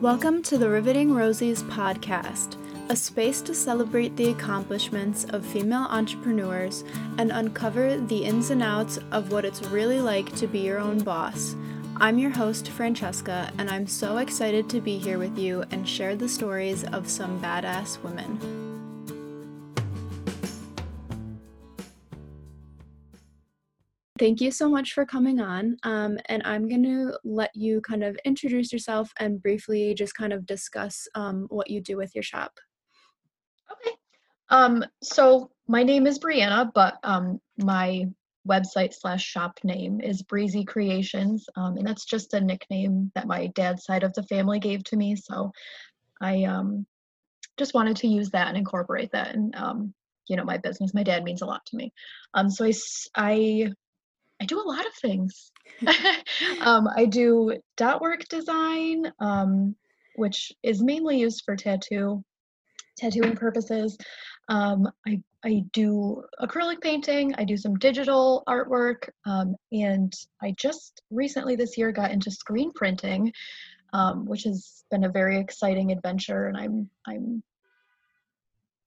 Welcome to the Riveting Rosies podcast, a space to celebrate the accomplishments of female entrepreneurs and uncover the ins and outs of what it's really like to be your own boss. I'm your host, Francesca, and I'm so excited to be here with you and share the stories of some badass women. Thank you so much for coming on. Um, and I'm going to let you kind of introduce yourself and briefly just kind of discuss um, what you do with your shop. Okay. Um, so my name is Brianna, but um, my website slash shop name is Breezy Creations, um, and that's just a nickname that my dad's side of the family gave to me. So I um, just wanted to use that and incorporate that in um, you know my business. My dad means a lot to me. Um, so I I I do a lot of things. um, I do dot work design, um, which is mainly used for tattoo, tattooing purposes. Um, I, I do acrylic painting, I do some digital artwork, um, and I just recently this year got into screen printing, um, which has been a very exciting adventure, and I'm I'm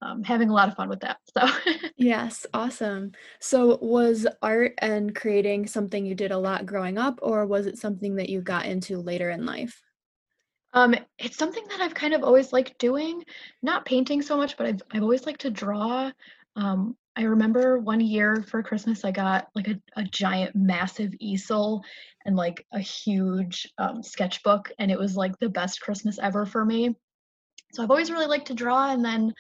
um, having a lot of fun with that. So yes, awesome. So was art and creating something you did a lot growing up, or was it something that you got into later in life? Um, it's something that I've kind of always liked doing, not painting so much, but I've I've always liked to draw. Um, I remember one year for Christmas I got like a, a giant massive easel and like a huge um, sketchbook and it was like the best Christmas ever for me. So I've always really liked to draw and then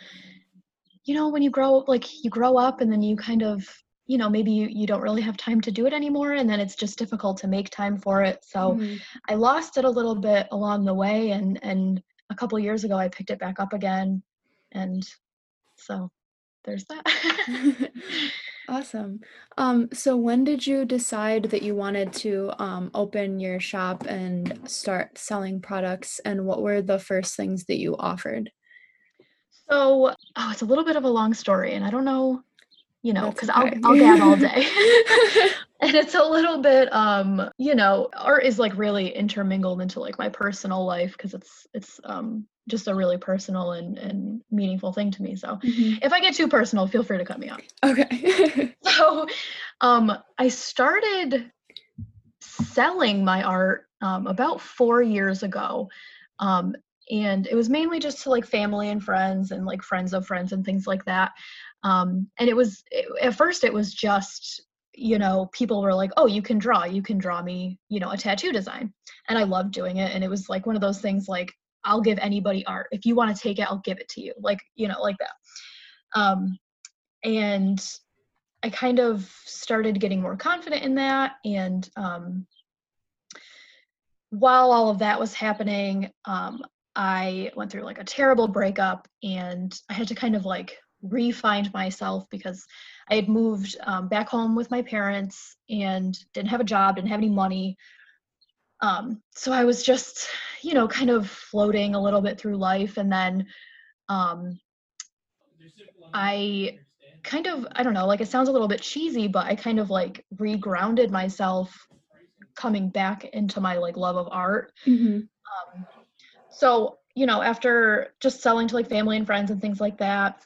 you know when you grow up like you grow up and then you kind of you know maybe you, you don't really have time to do it anymore and then it's just difficult to make time for it. So mm-hmm. i lost it a little bit along the way and and a couple years ago i picked it back up again and so there's that. Awesome. Um so when did you decide that you wanted to um open your shop and start selling products and what were the first things that you offered so, oh, it's a little bit of a long story, and I don't know, you know, because okay. I'll I'll gab all day. and it's a little bit um you know art is like really intermingled into like my personal life because it's it's um just a really personal and and meaningful thing to me so mm-hmm. if i get too personal feel free to cut me off okay so um i started selling my art um, about four years ago um, and it was mainly just to like family and friends and like friends of friends and things like that. Um, and it was it, at first it was just you know people were like oh you can draw you can draw me you know a tattoo design. And i loved doing it and it was like one of those things like i'll give anybody art. If you want to take it i'll give it to you like you know like that. Um, and i kind of started getting more confident in that and um, while all of that was happening um, I went through like a terrible breakup and I had to kind of like re-find myself because I had moved um, back home with my parents and didn't have a job, didn't have any money. Um, so I was just, you know, kind of floating a little bit through life. And then um, I kind of, I don't know, like it sounds a little bit cheesy, but I kind of like regrounded myself coming back into my like love of art. Mm-hmm. So you know after just selling to like family and friends and things like that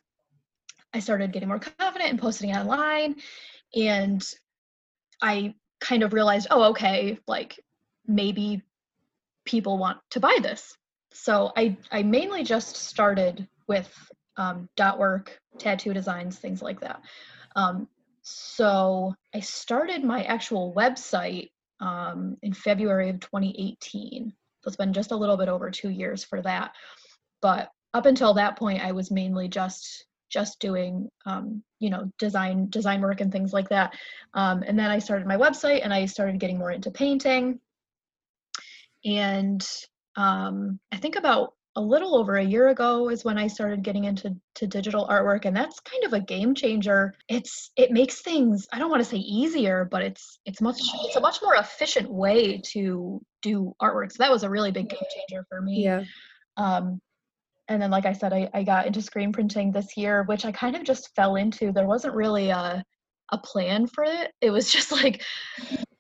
i started getting more confident and posting online. And i kind of realized oh okay like maybe people want to buy this. So i i mainly just started with um, dot work tattoo designs things like that. Um, so i started my actual website um, in february of 2018 so it's been just a little bit over two years for that. But up until that point, I was mainly just just doing um, you know design design work and things like that. Um, and then I started my website and I started getting more into painting. And um, I think about a little over a year ago is when I started getting into to digital artwork and that's kind of a game changer. It's it makes things I don't want to say easier, but it's it's much it's a much more efficient way to do artwork. So that was a really big game changer for me. Yeah. Um and then like I said I, I got into screen printing this year, which I kind of just fell into. There wasn't really a a plan for it. It was just like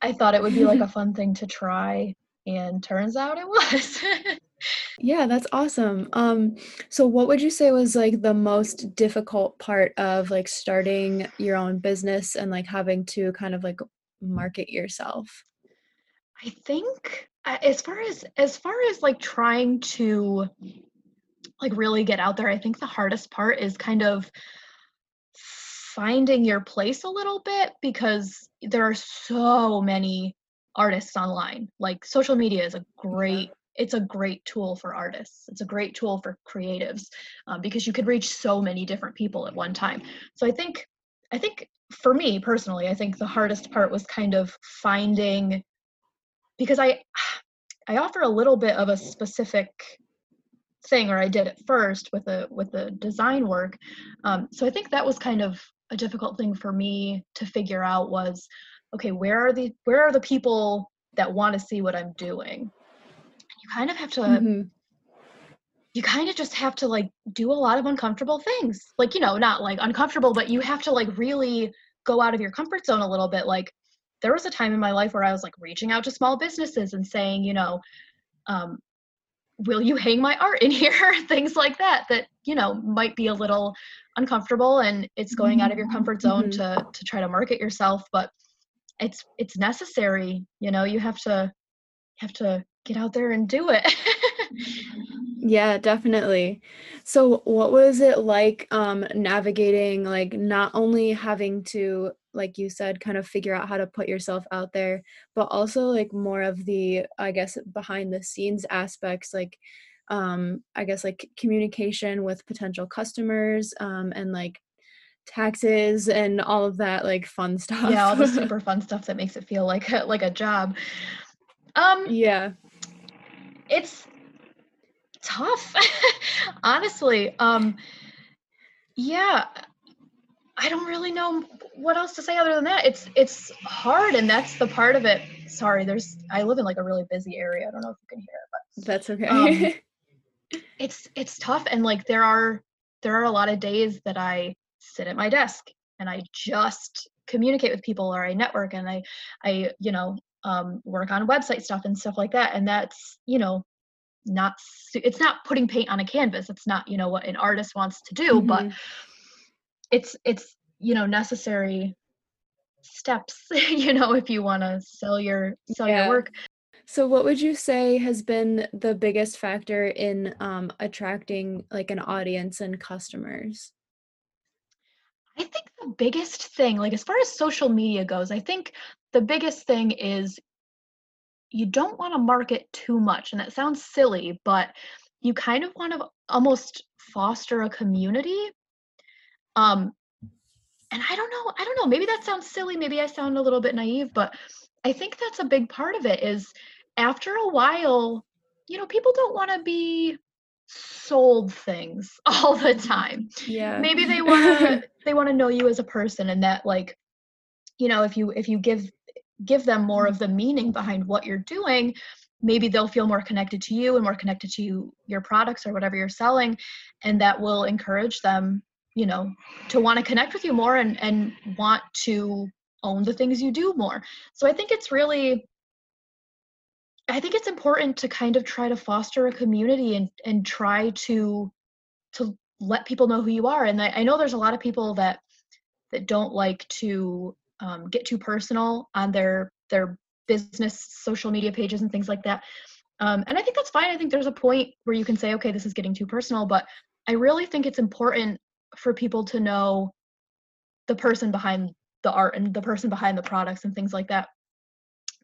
I thought it would be like a fun thing to try and turns out it was. Yeah, that's awesome. Um, so what would you say was like the most difficult part of like starting your own business and like having to kind of like market yourself? I think as far as as far as like trying to like really get out there, I think the hardest part is kind of finding your place a little bit because there are so many artists online. Like social media is a great it's a great tool for artists. It's a great tool for creatives um, because you could reach so many different people at one time. So I think I think for me personally, I think the hardest part was kind of finding because I I offer a little bit of a specific thing or I did it first with the with the design work. Um, so I think that was kind of a difficult thing for me to figure out was okay, where are the where are the people that want to see what I'm doing? You kind of have to mm-hmm. you kind of just have to like do a lot of uncomfortable things. Like, you know, not like uncomfortable, but you have to like really go out of your comfort zone a little bit like there was a time in my life where I was like reaching out to small businesses and saying, you know, um, will you hang my art in here? Things like that, that, you know, might be a little uncomfortable and it's going out of your comfort zone mm-hmm. to, to try to market yourself. But it's, it's necessary, you know, you have to, have to get out there and do it. Yeah, definitely. So what was it like um navigating like not only having to like you said kind of figure out how to put yourself out there, but also like more of the I guess behind the scenes aspects like um I guess like communication with potential customers um and like taxes and all of that like fun stuff. Yeah, all the super fun stuff that makes it feel like a, like a job. Um Yeah. It's tough honestly um yeah i don't really know what else to say other than that. It's it's hard and that's the part of it. Sorry there's i live in like a really busy area. I don't know if you can hear it but that's okay. um, it's it's tough and like there are there are a lot of days that i sit at my desk and i just communicate with people or i network and i i you know um, work on website stuff and stuff like that and that's you know not it's not putting paint on a canvas it's not you know what an artist wants to do mm-hmm. but it's it's you know necessary steps you know if you want to sell your sell yeah. your work so what would you say has been the biggest factor in um, attracting like an audience and customers i think the biggest thing like as far as social media goes i think the biggest thing is you don't want to market too much and that sounds silly but you kind of want to almost foster a community um and i don't know i don't know maybe that sounds silly maybe i sound a little bit naive but i think that's a big part of it is after a while you know people don't want to be sold things all the time. Yeah. Maybe they want to they want to know you as a person and that like you know if you if you give give them more of mm-hmm. the meaning behind what you're doing maybe they'll feel more connected to you and more connected to you, your products or whatever you're selling and that will encourage them you know to want to connect with you more and and want to own the things you do more. So i think it's really i think it's important to kind of try to foster a community and and try to to let people know who you are. And i, I know there's a lot of people that that don't like to um, get too personal on their their business social media pages and things like that. Um, and I think that's fine. I think there's a point where you can say, okay, this is getting too personal, but I really think it's important for people to know the person behind the art and the person behind the products and things like that.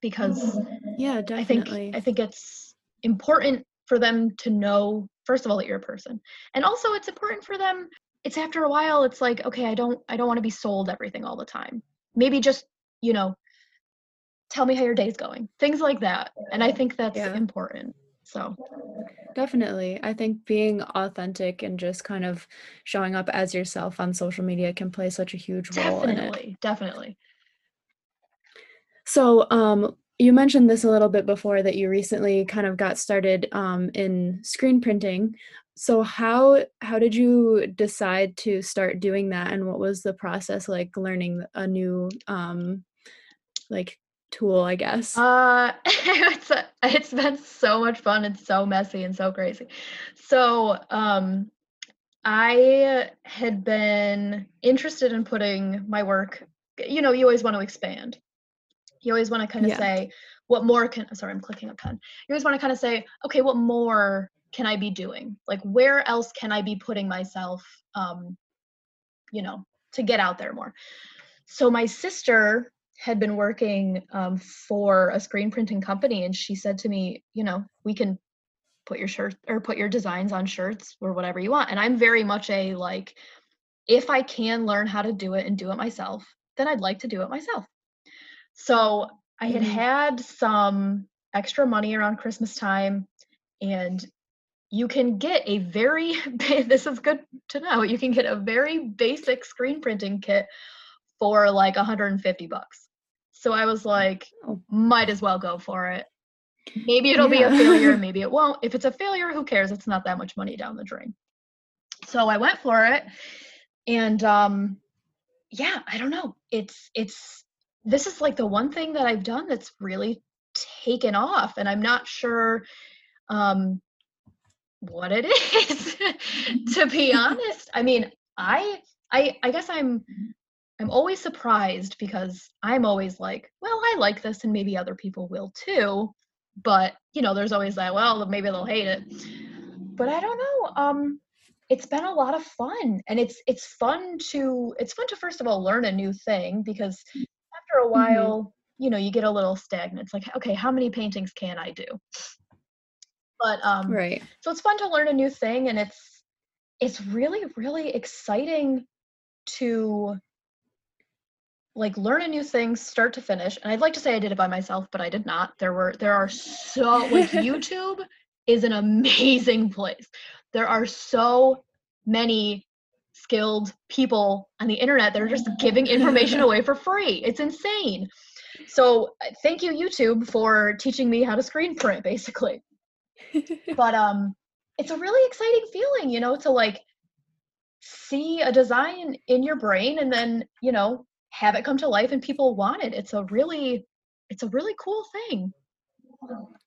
Because yeah definitely i think i think it's important for them to know first of all that you're a person. And also it's important for them it's after a while it's like okay i don't i don't want to be sold everything all the time maybe just you know tell me how your day's going things like that and i think that's yeah. important so. Definitely i think being authentic and just kind of showing up as yourself on social media can play such a huge role definitely definitely. So um you mentioned this a little bit before that you recently kind of got started um, in screen printing so how how did you decide to start doing that and what was the process like learning a new um like tool, I guess? Uh, it's a, it's been so much fun and so messy and so crazy. So, um, I had been interested in putting my work. You know, you always want to expand. You always want to kind of yeah. say, what more can? I sorry, I'm clicking a pen. You always want to kind of say, okay, what more can I be doing? Like, where else can I be putting myself? Um, you know, to get out there more. So my sister had been working um, for a screen printing company and she said to me you know we can put your shirt or put your designs on shirts or whatever you want and i'm very much a like if i can learn how to do it and do it myself then i'd like to do it myself so i had mm-hmm. had some extra money around christmas time and you can get a very this is good to know you can get a very basic screen printing kit for like 150 bucks so I was like, oh. might as well go for it. Maybe it'll yeah. be a failure, maybe it won't. If it's a failure, who cares? It's not that much money down the drain. So I went for it. And um yeah, I don't know. It's it's this is like the one thing that I've done that's really taken off and I'm not sure um what it is to be honest. I mean, I I I guess I'm I'm always surprised because I'm always like, well, I like this and maybe other people will too. But, you know, there's always that, well, maybe they'll hate it. But I don't know. Um it's been a lot of fun and it's it's fun to it's fun to first of all learn a new thing because after a mm-hmm. while, mm-hmm. you know, you get a little stagnant. It's like, okay, how many paintings can I do? But um right. so it's fun to learn a new thing and it's it's really really exciting to like learn a new thing start to finish. And i'd like to say i did it by myself but i did not. There were there are so like youtube is an amazing place. There are so many skilled people on the internet that are just giving information away for free. It's insane. So uh, thank you youtube for teaching me how to screen print basically but um it's a really exciting feeling you know to like see a design in your brain and then you know have it come to life and people want it. It's a really it's a really cool thing.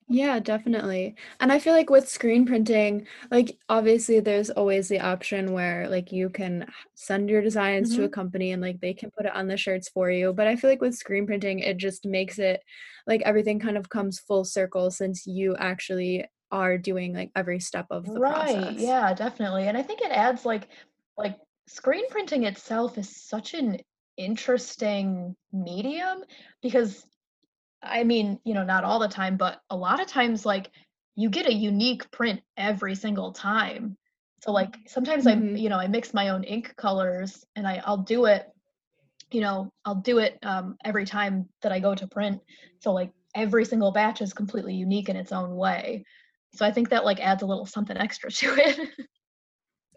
Yeah definitely. And i feel like with screen printing like obviously there's always the option where like you can send your designs mm-hmm. to a company and like they can put it on the shirts for you. But i feel like with screen printing it just makes it like everything kind of comes full circle since you actually are doing like every step of the right process. yeah definitely and i think it adds like like screen printing itself is such an interesting medium because I mean, you know, not all the time, but a lot of times like you get a unique print every single time. So like sometimes mm-hmm. I, you know, I mix my own ink colors and I I'll do it, you know, I'll do it um, every time that I go to print. So like every single batch is completely unique in its own way. So I think that like adds a little something extra to it.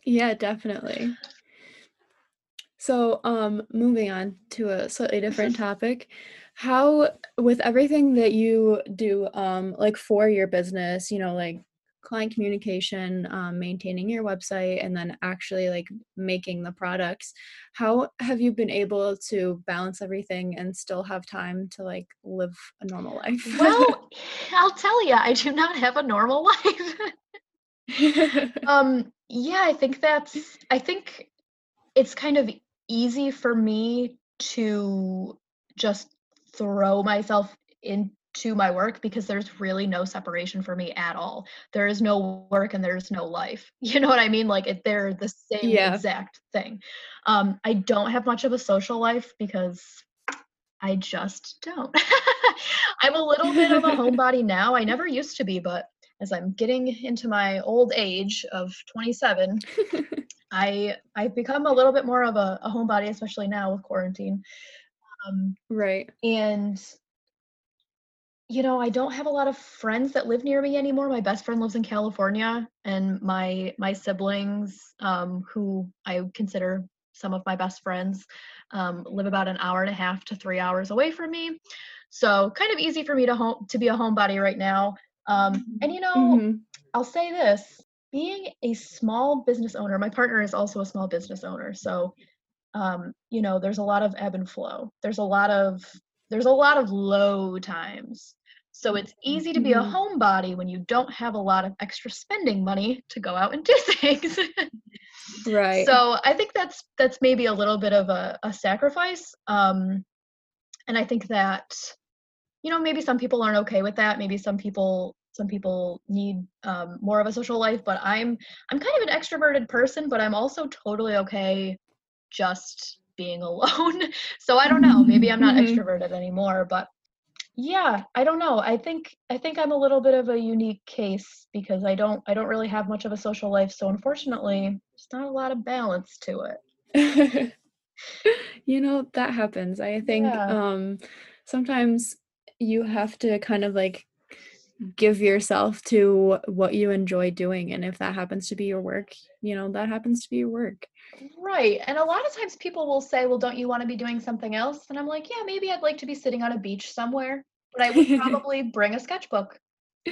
yeah, definitely. So, um, moving on to a slightly different topic, how, with everything that you do, um, like for your business, you know, like client communication, um, maintaining your website, and then actually like making the products, how have you been able to balance everything and still have time to like live a normal life? Well, I'll tell you, I do not have a normal life. um, yeah, I think that's, I think it's kind of easy for me to just throw myself into my work because there's really no separation for me at all. There is no work and there's no life. You know what I mean? Like they're the same yeah. exact thing. Um, I don't have much of a social life because I just don't. I'm a little bit of a homebody now. I never used to be, but as I'm getting into my old age of 27, I I've become a little bit more of a, a homebody, especially now with quarantine. Um, right. And you know, I don't have a lot of friends that live near me anymore. My best friend lives in California, and my my siblings, um, who I consider some of my best friends, um, live about an hour and a half to three hours away from me. So kind of easy for me to home to be a homebody right now. Um, and you know, mm-hmm. I'll say this: being a small business owner, my partner is also a small business owner. So, um, you know, there's a lot of ebb and flow. There's a lot of there's a lot of low times. So it's easy to be a mm-hmm. homebody when you don't have a lot of extra spending money to go out and do things. right. So I think that's that's maybe a little bit of a, a sacrifice. Um, and I think that you know maybe some people aren't okay with that. Maybe some people some people need um, more of a social life but i'm i'm kind of an extroverted person but i'm also totally okay just being alone so i don't know maybe i'm not mm-hmm. extroverted anymore but yeah i don't know i think i think i'm a little bit of a unique case because i don't i don't really have much of a social life so unfortunately there's not a lot of balance to it you know that happens i think yeah. um sometimes you have to kind of like give yourself to what you enjoy doing and if that happens to be your work you know that happens to be your work. Right and a lot of times people will say well don't you want to be doing something else? And i'm like yeah maybe i'd like to be sitting on a beach somewhere but i would probably bring a sketchbook.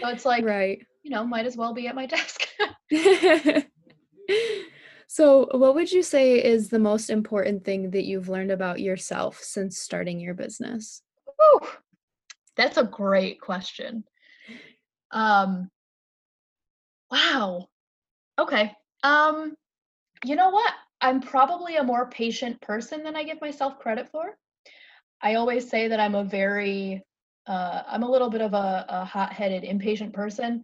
So it's like right. you know might as well be at my desk. So what would you say is the most important thing that you've learned about yourself since starting your business? That's a great question um, wow. Okay. Um, you know what? I'm probably a more patient person than I give myself credit for. I always say that I'm a very, uh, I'm a little bit of a, a hot-headed, impatient person.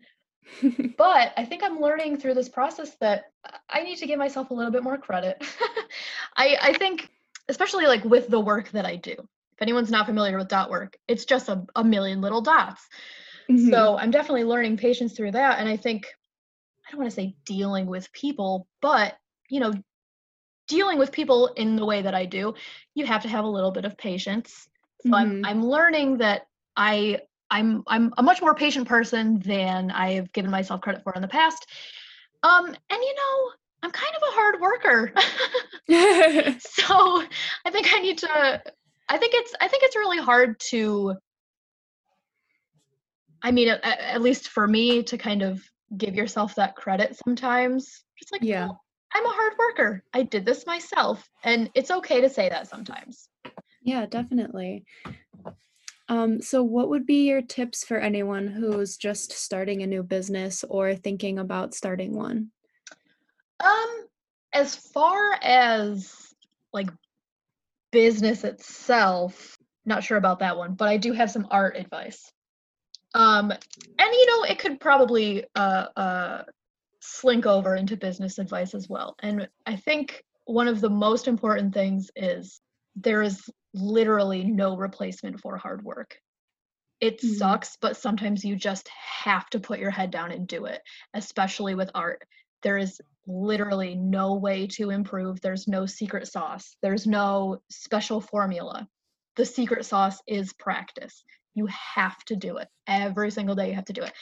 but I think I'm learning through this process that I need to give myself a little bit more credit. I, I think, especially like with the work that I do. If anyone's not familiar with dot work, it's just a, a million little dots. Mm-hmm. So I'm definitely learning patience through that. And I think, I don't want to say dealing with people, but, you know, dealing with people in the way that I do, you have to have a little bit of patience. So mm-hmm. I'm I'm learning that I I'm I'm a much more patient person than I have given myself credit for in the past. Um, and you know, I'm kind of a hard worker. so I think I need to I think it's I think it's really hard to I mean, at, at, least for me, to kind of give yourself that credit sometimes. Just like, yeah, I'm a hard worker. I did this myself, and it's okay to say that sometimes. Yeah, definitely. Um, so, what would be your tips for anyone who's just starting a new business or thinking about starting one? Um, as far as like business itself, not sure about that one, but I do have some art advice. Um, and you know, it could probably uh, uh, slink over into business advice as well. And I think one of the most important things is there is literally no replacement for hard work. It mm-hmm. sucks, but sometimes you just have to put your head down and do it, especially with art. There is literally no way to improve. There's no secret sauce, there's no special formula. The secret sauce is practice. You have to do it every single day. You have to do it.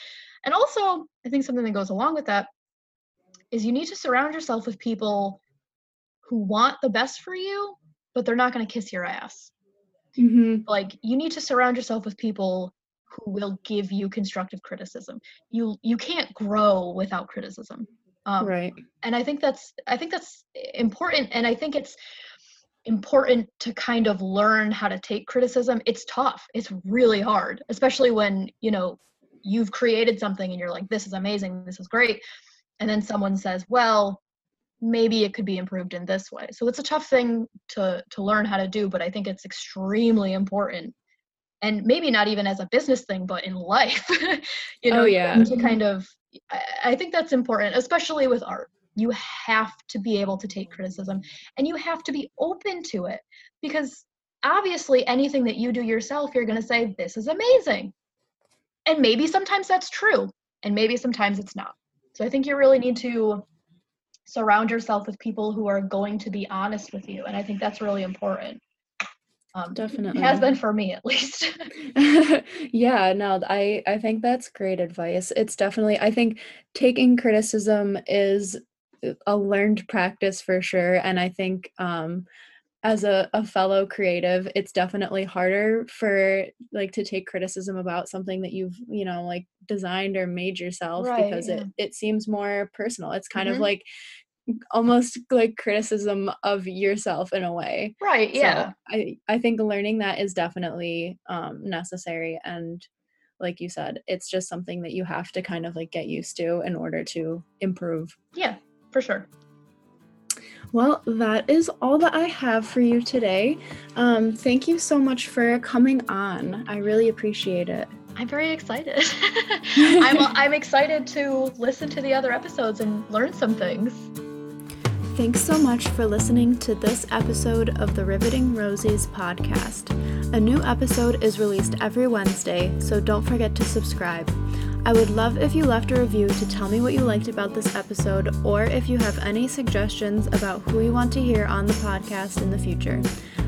And also, I think something that goes along with that is you need to surround yourself with people who want the best for you, but they're not going to kiss your ass. Mm-hmm. Like you need to surround yourself with people who will give you constructive criticism. You you can't grow without criticism. Um, right. And I think that's I think that's important, and I think it's important to kind of learn how to take criticism it's tough it's really hard especially when you know you've created something and you're like this is amazing this is great and then someone says well maybe it could be improved in this way. So it's a tough thing to to learn how to do but i think it's extremely important. And maybe not even as a business thing but in life you know oh, yeah. to mm-hmm. kind of I think that's important especially with art you have to be able to take criticism and you have to be open to it because obviously anything that you do yourself, you're going to say, This is amazing. And maybe sometimes that's true, and maybe sometimes it's not. So I think you really need to surround yourself with people who are going to be honest with you. And I think that's really important. Um, Definitely it has been for me at least. yeah, no, I I think that's great advice. It's definitely I think taking criticism is a learned practice for sure and i think um as a, a fellow creative it's definitely harder for like to take criticism about something that you've you know like designed or made yourself right, because yeah. it, it seems more personal it's kind mm-hmm. of like almost like criticism of yourself in a way. Right, yeah. So I I think learning that is definitely um necessary and like you said, it's just something that you have to kind of like get used to in order to improve. Yeah, for sure. Well, that is all that I have for you today. Um, thank you so much for coming on. I really appreciate it. I'm very excited. I'm, I'm excited to listen to the other episodes and learn some things. Thanks so much for listening to this episode of the Riveting Rosies podcast. A new episode is released every Wednesday, so don't forget to subscribe. I would love if you left a review to tell me what you liked about this episode or if you have any suggestions about who you want to hear on the podcast in the future.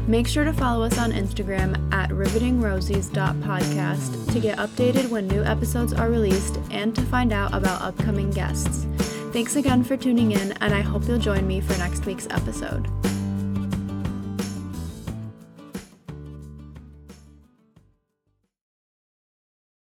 Make sure to follow us on Instagram at rivetingrosies.podcast to get updated when new episodes are released and to find out about upcoming guests. Thanks again for tuning in, and I hope you'll join me for next week's episode.